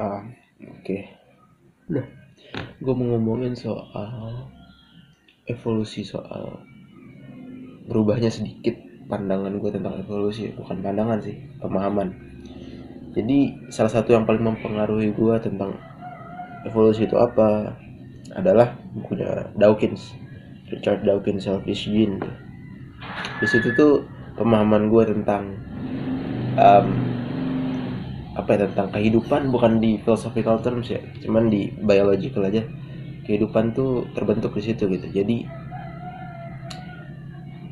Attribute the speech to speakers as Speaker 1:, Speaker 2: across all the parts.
Speaker 1: Ah, oke. Nah, gue mau ngomongin soal evolusi soal berubahnya sedikit pandangan gue tentang evolusi bukan pandangan sih pemahaman. Jadi salah satu yang paling mempengaruhi gue tentang evolusi itu apa? Adalah bukunya Dawkins Richard Dawkins Selfish Gene. Di situ tuh pemahaman gue tentang um, apa ya tentang kehidupan bukan di philosophical terms ya cuman di biological aja. Kehidupan tuh terbentuk di situ gitu. Jadi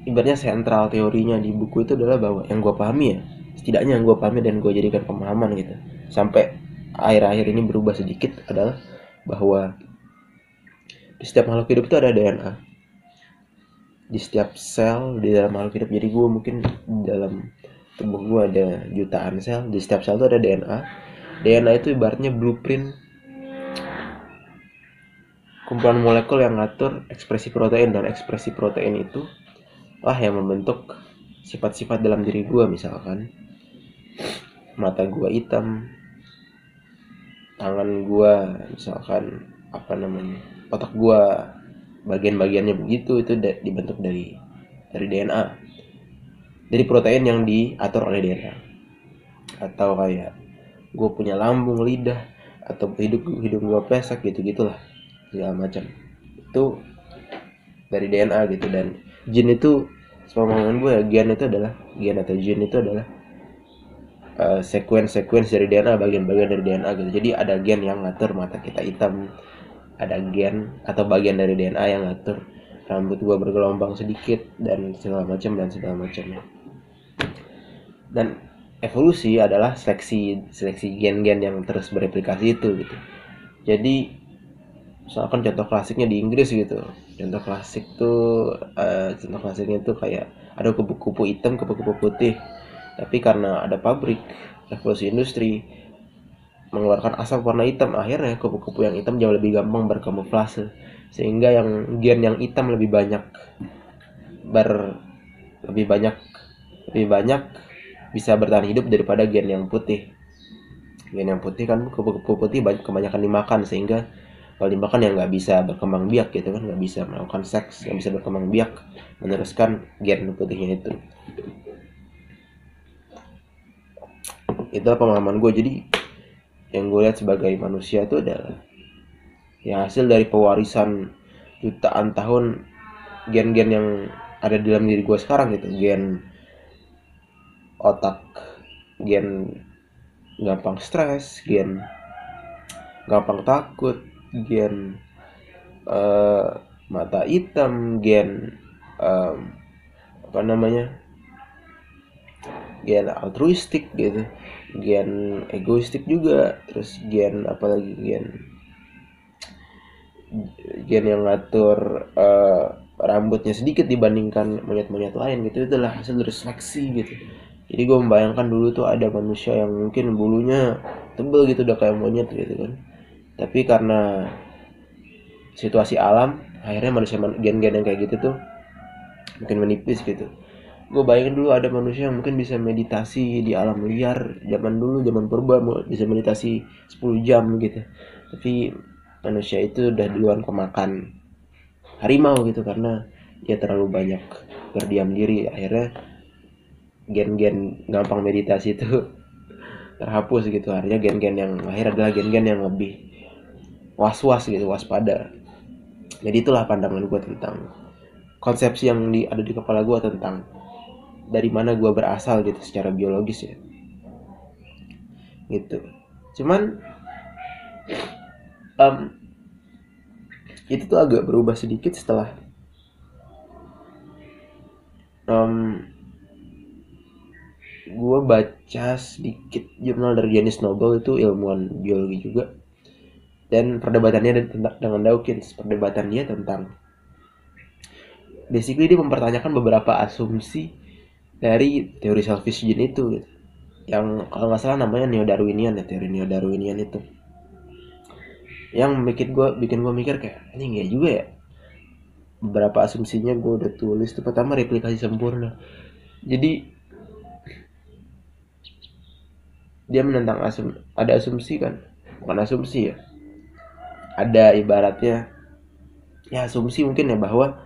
Speaker 1: ibaratnya sentral teorinya di buku itu adalah bahwa yang gue pahami ya setidaknya yang gue pahami dan gue jadikan pemahaman gitu sampai akhir-akhir ini berubah sedikit adalah bahwa di setiap makhluk hidup itu ada DNA di setiap sel di dalam makhluk hidup jadi gue mungkin dalam tubuh gue ada jutaan sel. Di setiap sel itu ada DNA DNA itu ibaratnya blueprint kumpulan molekul yang ngatur ekspresi protein dan ekspresi protein itu lah yang membentuk sifat-sifat dalam diri gue misalkan. Mata gue hitam tangan gue misalkan apa namanya otak gue bagian-bagiannya begitu itu dibentuk dari dari DNA dari protein yang diatur oleh DNA atau kayak gue punya lambung lidah atau hidup hidup gue pesek gitu gitulah segala macam. Itu dari DNA gitu. Dan jin itu sepemahaman gue ya gen itu adalah gen atau jin itu adalah uh, sequence sequence dari DNA bagian-bagian dari DNA gitu. Jadi ada gen yang ngatur mata kita hitam ada gen atau bagian dari DNA yang ngatur rambut gue bergelombang sedikit dan segala macam dan segala macamnya dan evolusi adalah seleksi seleksi gen-gen yang terus bereplikasi itu gitu. Jadi misalkan contoh klasiknya di Inggris gitu. Contoh klasik tuh uh, contoh klasiknya tuh kayak ada kupu-kupu hitam kupu-kupu putih. Tapi karena ada pabrik revolusi industri mengeluarkan asap warna hitam akhirnya kupu-kupu yang hitam jauh lebih gampang berkamuflase. Sehingga yang gen yang hitam lebih banyak ber lebih banyak lebih banyak bisa bertahan hidup daripada gen yang putih. Gen yang putih kan kupu-kupu putih banyak kebanyakan dimakan sehingga kalau dimakan yang nggak bisa berkembang biak gitu kan nggak bisa melakukan seks nggak bisa berkembang biak meneruskan gen putihnya itu. Itu pemahaman gue jadi yang gue lihat sebagai manusia itu adalah yang hasil dari pewarisan jutaan tahun gen-gen yang ada di dalam diri gue sekarang gitu. Gen otak gen gampang stres gen gampang takut gen uh, mata hitam gen um, apa namanya gen altruistik gitu gen egoistik juga terus gen apalagi gen gen yang ngatur uh, rambutnya sedikit dibandingkan monyet-monyet lain gitu itulah hasil dari seleksi gitu jadi gue membayangkan dulu tuh ada manusia yang mungkin bulunya tebel gitu udah kayak monyet gitu kan. Tapi karena situasi alam akhirnya manusia gen-gen yang kayak gitu tuh mungkin menipis gitu. Gue bayangin dulu ada manusia yang mungkin bisa meditasi di alam liar zaman dulu zaman purba bisa meditasi 10 jam gitu. Tapi manusia itu udah duluan kemakan harimau gitu karena dia terlalu banyak berdiam diri. Akhirnya gen-gen gampang meditasi itu terhapus gitu. Artinya gen-gen yang lahir adalah gen-gen yang lebih was-was gitu waspada. Jadi itulah pandangan gue tentang konsepsi yang di, ada di kepala gue tentang dari mana gue berasal gitu secara biologis ya. Gitu. Cuman um, itu tuh agak berubah sedikit setelah um, gue baca sedikit jurnal dari Janis Noble itu ilmuwan biologi juga. Dan perdebatannya dengan Dawkins perdebatan dia tentang basically dia mempertanyakan beberapa asumsi dari teori selfish gene itu gitu. yang kalau nggak salah namanya neo darwinian ya teori neo darwinian itu. Yang bikin gue bikin gue mikir kayak ini nggak juga ya? Beberapa asumsinya gue udah tulis itu pertama replikasi sempurna. Jadi dia menentang asum ada asumsi kan? Bukan asumsi ya. Ada ibaratnya ya asumsi mungkin ya bahwa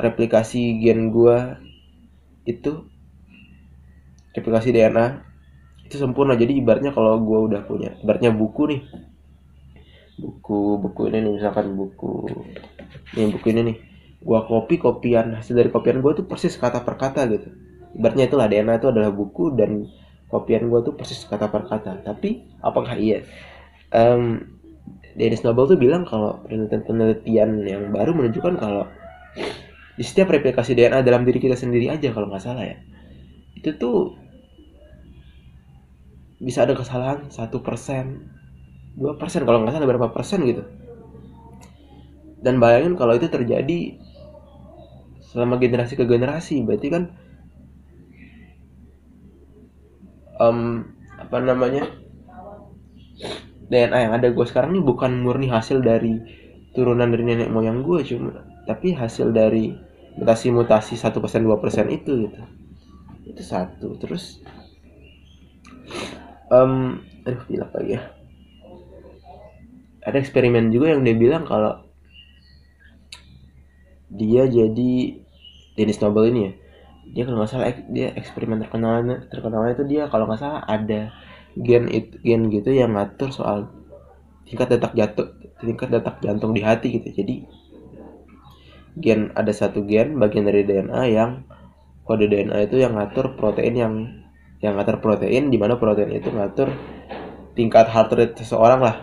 Speaker 1: replikasi gen gua itu replikasi DNA itu sempurna. Jadi ibaratnya kalau gua udah punya ibaratnya buku nih. Buku buku ini nih misalkan buku ini buku ini nih. Gua kopi kopian hasil dari kopian gua tuh persis kata per kata gitu. Ibaratnya itulah DNA itu adalah buku dan kopian gua tuh persis kata per kata. Tapi apakah iya? Um, Dennis Noble tuh bilang kalau penelitian-penelitian yang baru menunjukkan kalau di setiap replikasi DNA dalam diri kita sendiri aja kalau nggak salah ya itu tuh bisa ada kesalahan satu persen dua persen kalau nggak salah berapa persen gitu. Dan bayangin kalau itu terjadi selama generasi ke generasi berarti kan um, apa namanya? DNA yang ada gue sekarang ini bukan murni hasil dari turunan dari nenek moyang gue cuma tapi hasil dari mutasi-mutasi satu persen dua persen itu gitu. Itu satu. Terus um, aduh bilang lagi ya. Ada eksperimen juga yang dia bilang kalau dia jadi Dennis Nobel ini ya dia kalau nggak salah dia eksperimen terkenalnya terkenalnya itu dia kalau nggak salah ada gen itu gen gitu yang ngatur soal tingkat detak jantung tingkat detak jantung di hati gitu. Jadi gen ada satu gen bagian dari DNA yang kode DNA itu yang ngatur protein yang yang ngatur protein di mana protein itu ngatur tingkat heart rate seseorang lah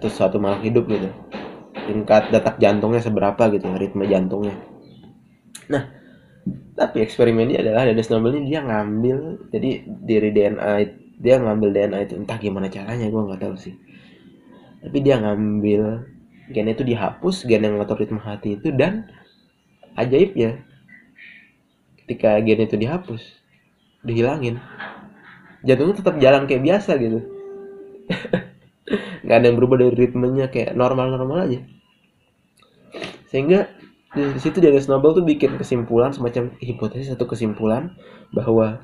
Speaker 1: atau suatu makhluk hidup gitu. Tingkat detak jantungnya seberapa gitu ritme jantungnya. Nah tapi eksperimennya adalah Dennis Nobel ini dia ngambil jadi dari DNA dia ngambil DNA itu entah gimana caranya gue nggak tahu sih. Tapi dia ngambil gen itu dihapus gen yang ngatur ritme hati itu dan ajaibnya ketika gen itu dihapus dihilangin. Jantungnya tetap jalan kayak biasa gitu. Nggak ada yang berubah dari ritmenya kayak normal-normal aja. Sehingga di situ Dennis Nobel tuh bikin kesimpulan semacam hipotesis satu kesimpulan bahwa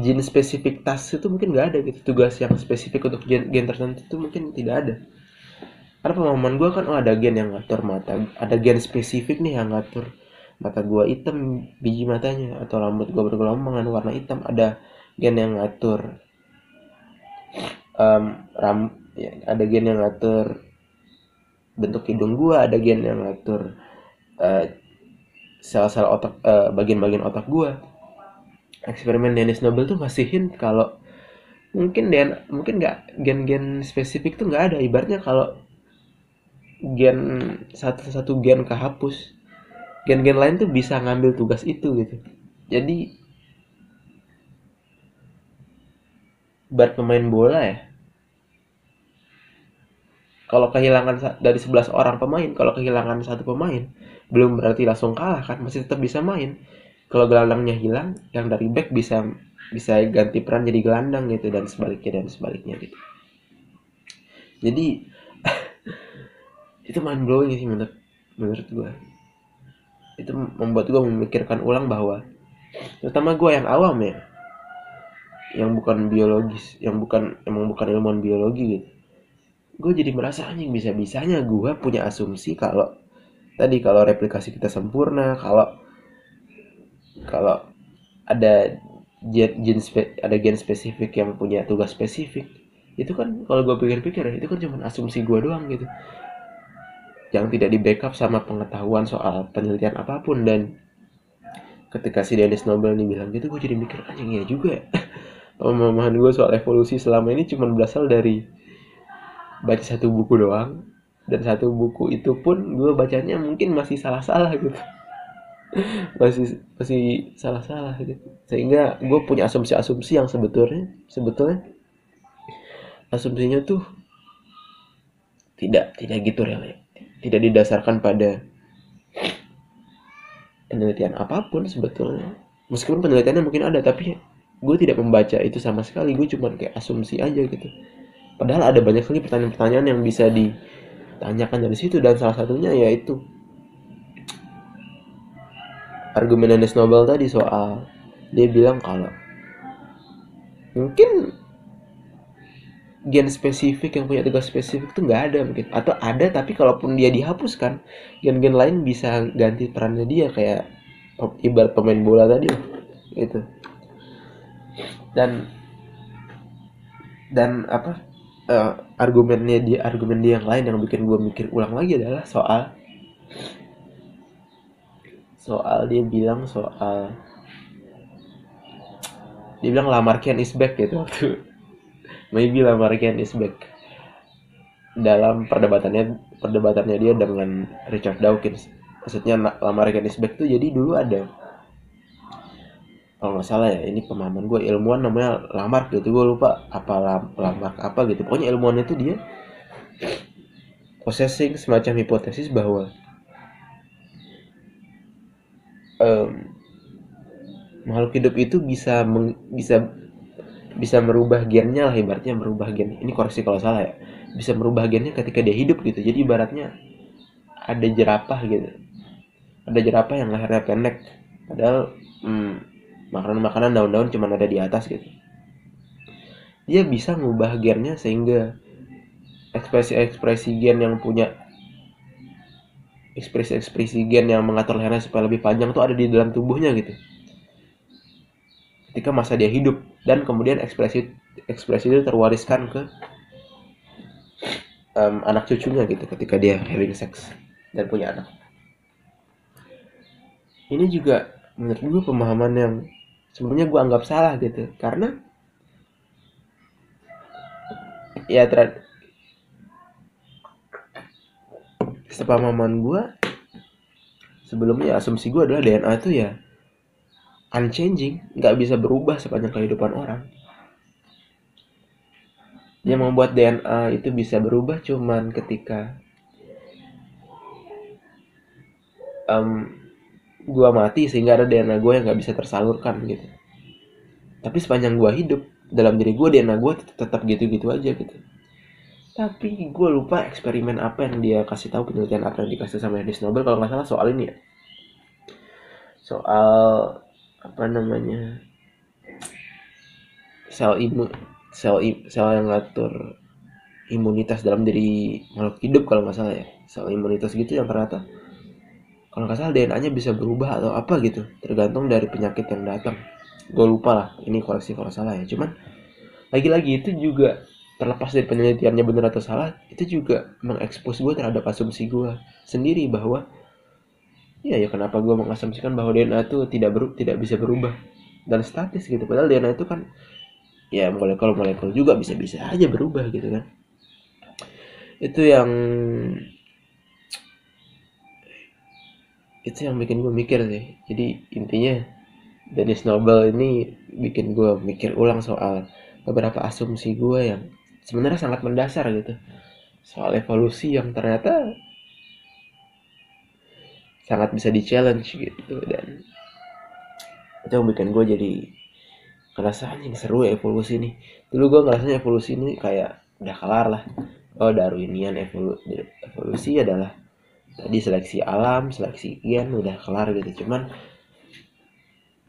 Speaker 1: gen spesifik tas itu mungkin nggak ada gitu. Tugas yang spesifik untuk gen, gen tertentu itu mungkin tidak ada. Karena pemahaman gue kan oh ada gen yang ngatur mata ada gen spesifik nih yang ngatur mata gue hitam biji matanya atau rambut gue bergelombang warna hitam. Ada gen yang ngatur um, ram ya, ada gen yang ngatur bentuk hidung gue ada gen yang ngatur uh, sel-sel otak uh, bagian-bagian otak gue eksperimen Dennis Nobel tuh ngasihin kalau mungkin dan mungkin nggak gen-gen spesifik tuh nggak ada. Ibaratnya kalau gen satu satu gen kehapus gen-gen lain tuh bisa ngambil tugas itu gitu. Jadi buat pemain bola ya kalau kehilangan dari 11 orang pemain kalau kehilangan satu pemain belum berarti langsung kalah kan masih tetap bisa main. Kalau gelandangnya hilang yang dari back bisa bisa ganti peran jadi gelandang gitu dan sebaliknya dan sebaliknya gitu. Jadi itu mind blowing sih menurut menurut gue itu membuat gue memikirkan ulang bahwa terutama gue yang awam ya yang bukan biologis yang bukan emang bukan ilmuwan biologi gitu gue jadi merasa anjing bisa bisanya gue punya asumsi kalau tadi kalau replikasi kita sempurna kalau kalau ada gen, spe, ada gen spesifik yang punya tugas spesifik. Itu kan kalau gue pikir-pikir itu kan cuma asumsi gue doang gitu. Yang tidak di backup sama pengetahuan soal penelitian apa pun dan ketika si Dennis Nobel nih bilang gitu gue jadi mikir anjing ya juga pemahaman gue soal evolusi selama ini cuma berasal dari baca satu buku doang. Dan satu buku itu pun gue bacanya mungkin masih salah-salah gitu. Masih masih salah-salah gitu. Sehingga gue punya asumsi-asumsi yang sebetulnya sebetulnya asumsinya tuh tidak tidak gitu real tidak didasarkan pada penelitian apa pun sebetulnya. Meskipun penelitiannya mungkin ada tapi gue tidak membaca itu sama sekali. Gue cuma kayak asumsi aja gitu padahal ada banyak sekali pertanyaan-pertanyaan yang bisa ditanyakan dari situ dan salah satunya yaitu argumen Dennis Nobel tadi soal dia bilang kalau mungkin gen spesifik yang punya tugas spesifik itu nggak ada mungkin atau ada tapi kalaupun dia dihapuskan gen-gen lain bisa ganti perannya dia kayak ibarat pemain bola tadi itu dan dan apa uh, argumennya dia argumen dia yang lain yang bikin gue mikir ulang lagi adalah soal soal dia bilang soal dia bilang Lamarkian is back gitu waktu maybe Lamarkian is back. Dalam perdebatannya perdebatannya dia dengan Richard Dawkins. Maksudnya Lamarkian is back tuh jadi dulu ada kalau nggak salah ya ini pemahaman gue ilmuwan namanya Lamarck gitu gue lupa apa lam, Lamarck apa gitu. Pokoknya ilmuwan itu dia possessing semacam hipotesis bahwa um, makhluk hidup itu bisa meng, bisa bisa merubah gennya lah ibaratnya merubah gen ini koreksi kalau salah ya bisa merubah gennya ketika dia hidup gitu. Jadi ibaratnya ada jerapah gitu ada jerapah yang lehernya pendek. Padahal hmm, makanan-makanan daun-daun cuma ada di atas gitu. Dia bisa ngubah gennya sehingga ekspresi-ekspresi gen yang punya ekspresi-ekspresi gen yang mengatur lehernya supaya lebih panjang tuh ada di dalam tubuhnya gitu. Ketika masa dia hidup. Dan kemudian ekspresi ekspresi itu terwariskan ke um, anak cucunya gitu ketika dia having sex dan punya anak. Ini juga menurut gue pemahaman yang sebenarnya gue anggap salah gitu. Karena ya ter sepemahaman gue sebelumnya asumsi gue adalah DNA itu ya unchanging. Nggak bisa berubah sepanjang kehidupan orang. Yang membuat DNA itu bisa berubah cuman ketika um, gua mati sehingga ada DNA gue yang nggak bisa tersalurkan gitu. Tapi sepanjang gua hidup dalam diri gue DNA gue tetap gitu-gitu aja gitu. Tapi gue lupa eksperimen apa yang dia kasih tahu penelitian apa yang dikasih sama Dennis Nobel kalau nggak salah soal ini ya. Soal apa namanya sel imun sel sel yang ngatur imunitas dalam diri makhluk hidup kalau nggak salah ya. Sel imunitas gitu yang ternyata kalau nggak salah DNA-nya bisa berubah atau apa gitu. Tergantung dari penyakit yang datang. Gue lupa lah ini koreksi kalau salah ya. Cuman lagi-lagi itu juga terlepas dari penelitiannya benar atau salah itu juga mengekspos gue terhadap asumsi gue sendiri bahwa Iya ya kenapa gue mengasumsikan bahwa DNA itu tidak ber, tidak bisa berubah dan statis gitu. Padahal DNA itu kan ya molekul molekul juga bisa bisa aja berubah gitu kan. Itu yang itu yang bikin gue mikir sih. Jadi intinya Dennis Nobel ini bikin gue mikir ulang soal beberapa asumsi gue yang sebenarnya sangat mendasar gitu. Soal evolusi yang ternyata sangat bisa di challenge gitu dan itu yang bikin gue jadi ngerasa anjing seru ya evolusi nih. Dulu gue ngerasanya evolusi ini kayak udah kelar lah. Oh Darwinian evolu evolusi adalah tadi seleksi alam seleksi gen udah kelar gitu. Cuman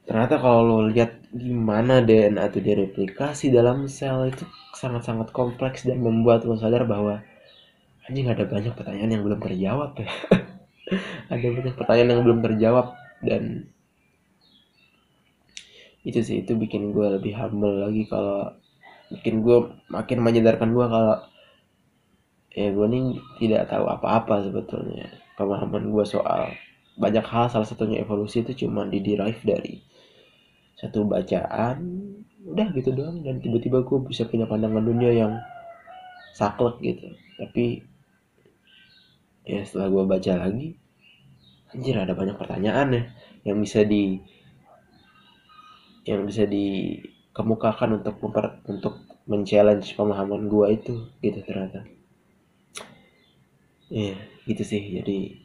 Speaker 1: ternyata kalau lo lihat gimana DNA itu direplikasi dalam sel itu sangat-sangat kompleks dan membuat lo sadar bahwa anjing ada banyak pertanyaan yang belum terjawab ya. Ada banyak pertanyaan yang belum terjawab dan itu sih itu bikin gue lebih humble lagi kalau bikin gue makin menyadarkan gue kalau ya gue nih tidak tahu apa-apa sebetulnya pemahaman gue soal banyak hal. Salah satunya evolusi itu cuma di derive dari satu bacaan udah gitu doang. Dan tiba-tiba gue bisa punya pandangan dunia yang saklek gitu. Tapi ya setelah gue baca lagi anjir ada banyak pertanyaan ya yang bisa di yang bisa dikemukakan untuk memper, untuk men-challenge pemahaman gue itu gitu ternyata ya gitu sih. Jadi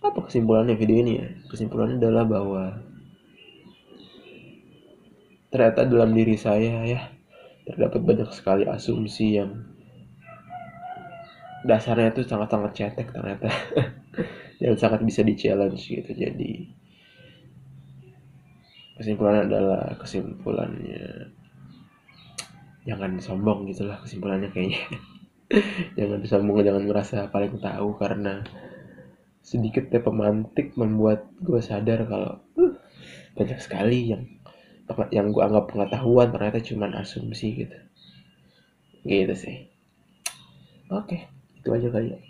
Speaker 1: apa kesimpulannya video ini ya? Kesimpulannya adalah bahwa ternyata dalam diri saya ya terdapat banyak sekali asumsi yang dasarnya itu sangat-sangat cetek ternyata. Dan sangat bisa di challenge gitu. Jadi kesimpulannya adalah kesimpulannya jangan sombong gitulah kesimpulannya kayaknya jangan sombong jangan merasa paling tahu karena sedikit ya pemantik membuat gue sadar kalau uh, banyak sekali yang yang gue anggap pengetahuan ternyata cuma asumsi gitu. Gitu sih. Oke itu aja kali ya